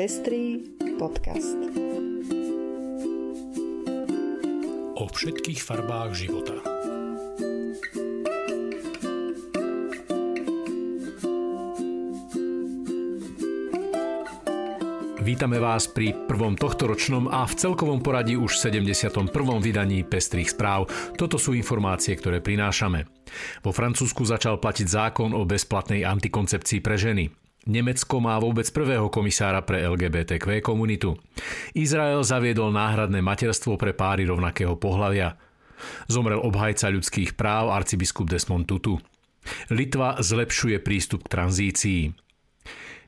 Pestrý podcast. O všetkých farbách života. Vítame vás pri prvom tohtoročnom a v celkovom poradí už 71. vydaní Pestrých správ. Toto sú informácie, ktoré prinášame. Vo Francúzsku začal platiť zákon o bezplatnej antikoncepcii pre ženy. Nemecko má vôbec prvého komisára pre LGBTQ komunitu. Izrael zaviedol náhradné materstvo pre páry rovnakého pohľavia. Zomrel obhajca ľudských práv arcibiskup Desmond Tutu. Litva zlepšuje prístup k tranzícii.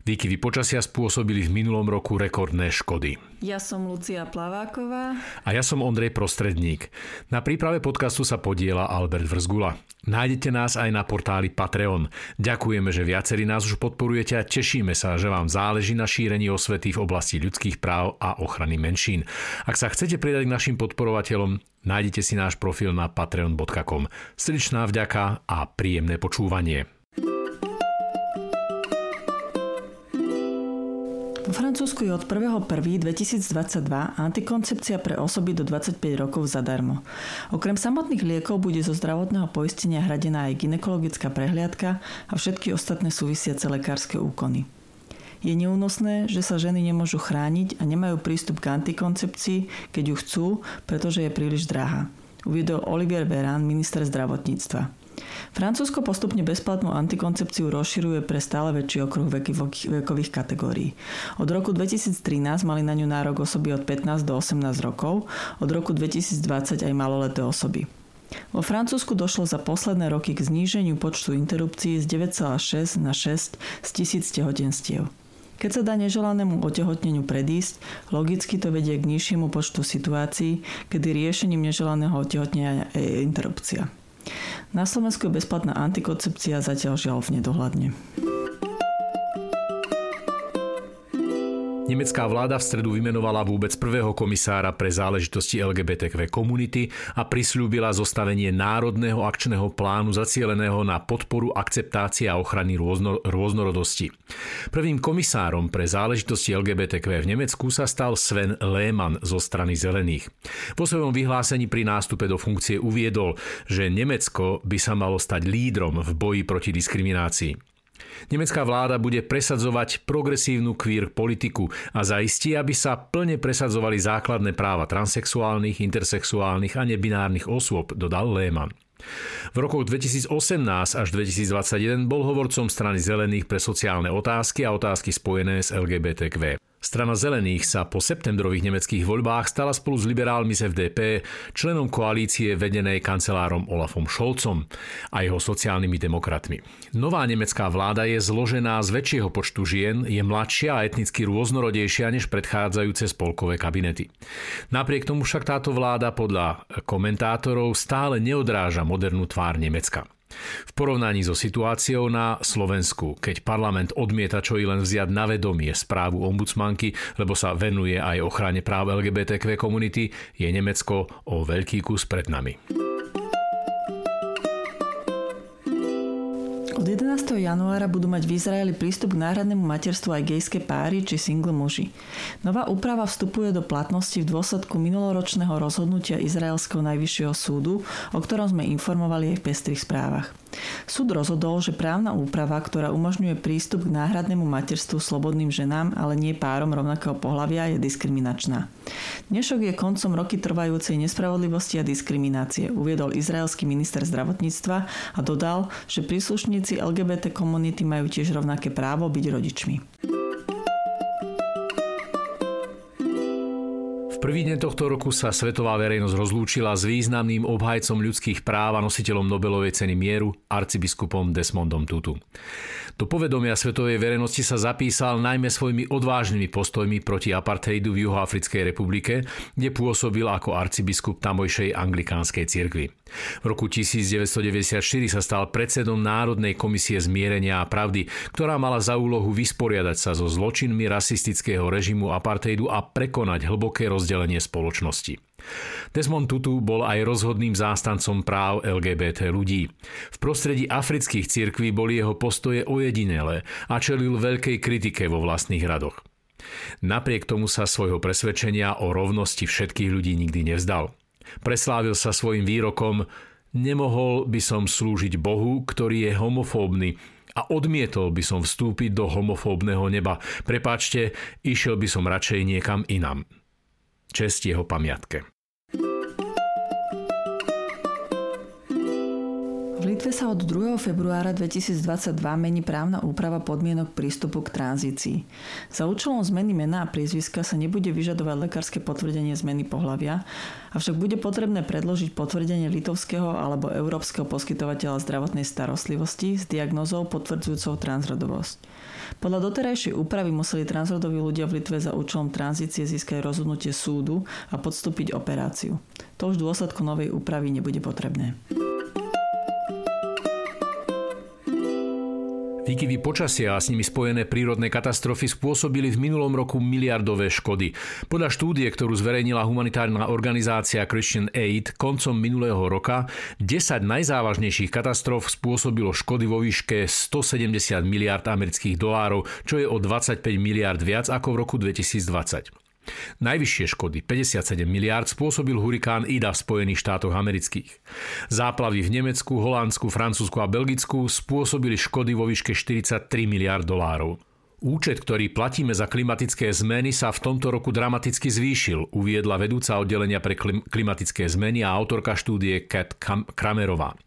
Výkyvy počasia spôsobili v minulom roku rekordné škody. Ja som Lucia Plaváková. A ja som Ondrej Prostredník. Na príprave podcastu sa podiela Albert Vrzgula. Nájdete nás aj na portáli Patreon. Ďakujeme, že viacerí nás už podporujete a tešíme sa, že vám záleží na šírení osvety v oblasti ľudských práv a ochrany menšín. Ak sa chcete pridať k našim podporovateľom, nájdete si náš profil na patreon.com. Srdečná vďaka a príjemné počúvanie. Vo Francúzsku je od 1.1.2022 antikoncepcia pre osoby do 25 rokov zadarmo. Okrem samotných liekov bude zo zdravotného poistenia hradená aj ginekologická prehliadka a všetky ostatné súvisiace lekárske úkony. Je neúnosné, že sa ženy nemôžu chrániť a nemajú prístup k antikoncepcii, keď ju chcú, pretože je príliš drahá. Uviedol Olivier Veran, minister zdravotníctva. Francúzsko postupne bezplatnú antikoncepciu rozširuje pre stále väčší okruh vekových kategórií. Od roku 2013 mali na ňu nárok osoby od 15 do 18 rokov, od roku 2020 aj maloleté osoby. Vo Francúzsku došlo za posledné roky k zníženiu počtu interrupcií z 9,6 na 6 z tisíc tehotenstiev. Keď sa dá neželanému otehotneniu predísť, logicky to vedie k nižšiemu počtu situácií, kedy riešením neželaného otehotnenia je interrupcia. Na Slovensku je bezplatná antikoncepcia zatiaľ žiaľ v nedohľadne. Nemecká vláda v stredu vymenovala vôbec prvého komisára pre záležitosti LGBTQ komunity a prislúbila zostavenie národného akčného plánu zacieleného na podporu akceptácie a ochrany rôzno, rôznorodosti. Prvým komisárom pre záležitosti LGBTQ v Nemecku sa stal Sven Lehmann zo strany Zelených. Vo svojom vyhlásení pri nástupe do funkcie uviedol, že Nemecko by sa malo stať lídrom v boji proti diskriminácii. Nemecká vláda bude presadzovať progresívnu queer politiku a zaistí, aby sa plne presadzovali základné práva transexuálnych, intersexuálnych a nebinárnych osôb, dodal Lehmann. V rokoch 2018 až 2021 bol hovorcom strany zelených pre sociálne otázky a otázky spojené s LGBTQ. Strana zelených sa po septembrových nemeckých voľbách stala spolu s liberálmi z FDP členom koalície vedenej kancelárom Olafom Scholzom a jeho sociálnymi demokratmi. Nová nemecká vláda je zložená z väčšieho počtu žien, je mladšia a etnicky rôznorodejšia než predchádzajúce spolkové kabinety. Napriek tomu však táto vláda podľa komentátorov stále neodráža modernú tvár Nemecka. V porovnaní so situáciou na Slovensku, keď parlament odmieta čo i len vziať na vedomie správu ombudsmanky, lebo sa venuje aj ochrane práv LGBTQ komunity, je Nemecko o veľký kus pred nami. Januára budú mať v Izraeli prístup k náhradnému materstvu aj gejské páry či single muži. Nová úprava vstupuje do platnosti v dôsledku minuloročného rozhodnutia Izraelského najvyššieho súdu, o ktorom sme informovali aj v pestrých správach. Súd rozhodol, že právna úprava, ktorá umožňuje prístup k náhradnému materstvu slobodným ženám, ale nie párom rovnakého pohľavia, je diskriminačná. Dnešok je koncom roky trvajúcej nespravodlivosti a diskriminácie, uviedol izraelský minister zdravotníctva a dodal, že príslušníci LGBT komunity majú tiež rovnaké právo byť rodičmi. Prvý deň tohto roku sa svetová verejnosť rozlúčila s významným obhajcom ľudských práv a nositeľom Nobelovej ceny mieru, arcibiskupom Desmondom Tutu. Do povedomia svetovej verejnosti sa zapísal najmä svojimi odvážnymi postojmi proti apartheidu v Juhoafrickej republike, kde pôsobil ako arcibiskup tamojšej anglikánskej cirkvi. V roku 1994 sa stal predsedom Národnej komisie zmierenia a pravdy, ktorá mala za úlohu vysporiadať sa so zločinmi rasistického režimu apartheidu a prekonať hlboké rozdelenie spoločnosti. Desmond Tutu bol aj rozhodným zástancom práv LGBT ľudí. V prostredí afrických cirkví boli jeho postoje ojedinelé a čelil veľkej kritike vo vlastných radoch. Napriek tomu sa svojho presvedčenia o rovnosti všetkých ľudí nikdy nevzdal. Preslávil sa svojim výrokom Nemohol by som slúžiť Bohu, ktorý je homofóbny a odmietol by som vstúpiť do homofóbneho neba. Prepáčte, išiel by som radšej niekam inam. Čest jeho pamiatke. Litve sa od 2. februára 2022 mení právna úprava podmienok prístupu k tranzícii. Za účelom zmeny mena a priezviska sa nebude vyžadovať lekárske potvrdenie zmeny pohľavia, avšak bude potrebné predložiť potvrdenie litovského alebo európskeho poskytovateľa zdravotnej starostlivosti s diagnozou potvrdzujúcou transrodovosť. Podľa doterajšej úpravy museli transrodoví ľudia v Litve za účelom tranzície získať rozhodnutie súdu a podstúpiť operáciu. To už v dôsledku novej úpravy nebude potrebné. Výkyvy počasia a s nimi spojené prírodné katastrofy spôsobili v minulom roku miliardové škody. Podľa štúdie, ktorú zverejnila humanitárna organizácia Christian Aid koncom minulého roka, 10 najzávažnejších katastrof spôsobilo škody vo výške 170 miliard amerických dolárov, čo je o 25 miliard viac ako v roku 2020. Najvyššie škody, 57 miliárd, spôsobil hurikán Ida v Spojených štátoch amerických. Záplavy v Nemecku, Holandsku, Francúzsku a Belgicku spôsobili škody vo výške 43 miliárd dolárov. Účet, ktorý platíme za klimatické zmeny, sa v tomto roku dramaticky zvýšil, uviedla vedúca oddelenia pre klimatické zmeny a autorka štúdie Kat Kramerová.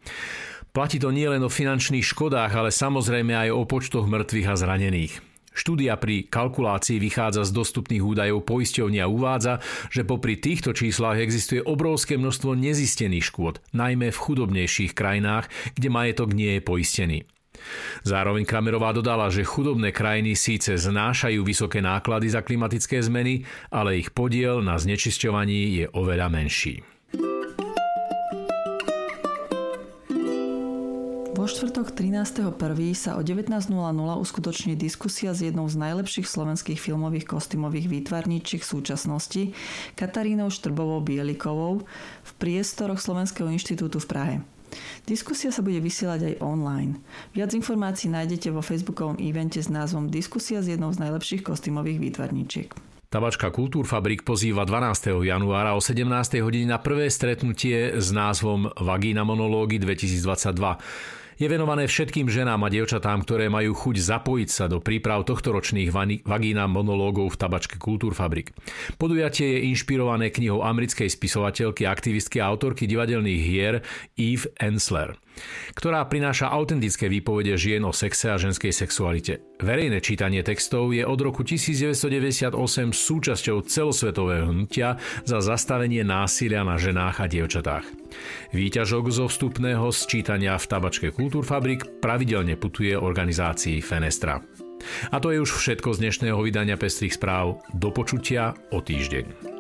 Platí to nielen o finančných škodách, ale samozrejme aj o počtoch mŕtvych a zranených. Štúdia pri kalkulácii vychádza z dostupných údajov poisťovni a uvádza, že popri týchto číslach existuje obrovské množstvo nezistených škôd, najmä v chudobnejších krajinách, kde majetok nie je poistený. Zároveň Kramerová dodala, že chudobné krajiny síce znášajú vysoké náklady za klimatické zmeny, ale ich podiel na znečisťovaní je oveľa menší. Vo štvrtok 13.1. sa o 19.00 uskutoční diskusia s jednou z najlepších slovenských filmových kostymových výtvarníčiek súčasnosti, Katarínou Štrbovou Bielikovou, v priestoroch Slovenského inštitútu v Prahe. Diskusia sa bude vysielať aj online. Viac informácií nájdete vo facebookovom evente s názvom Diskusia s jednou z najlepších kostymových výtvarníčiek. Tabačka Kultúrfabrik pozýva 12. januára o 17. hodine na prvé stretnutie s názvom Vagína monológy 2022. Je venované všetkým ženám a dievčatám, ktoré majú chuť zapojiť sa do príprav tohtoročných vagína monológov v tabačke Kultúrfabrik. Podujatie je inšpirované knihou americkej spisovateľky, aktivistky a autorky divadelných hier Eve Ensler ktorá prináša autentické výpovede žien o sexe a ženskej sexualite. Verejné čítanie textov je od roku 1998 súčasťou celosvetového hnutia za zastavenie násilia na ženách a dievčatách. Výťažok zo vstupného sčítania v tabačke Kultúrfabrik pravidelne putuje organizácii Fenestra. A to je už všetko z dnešného vydania Pestrých správ. Do počutia o týždeň.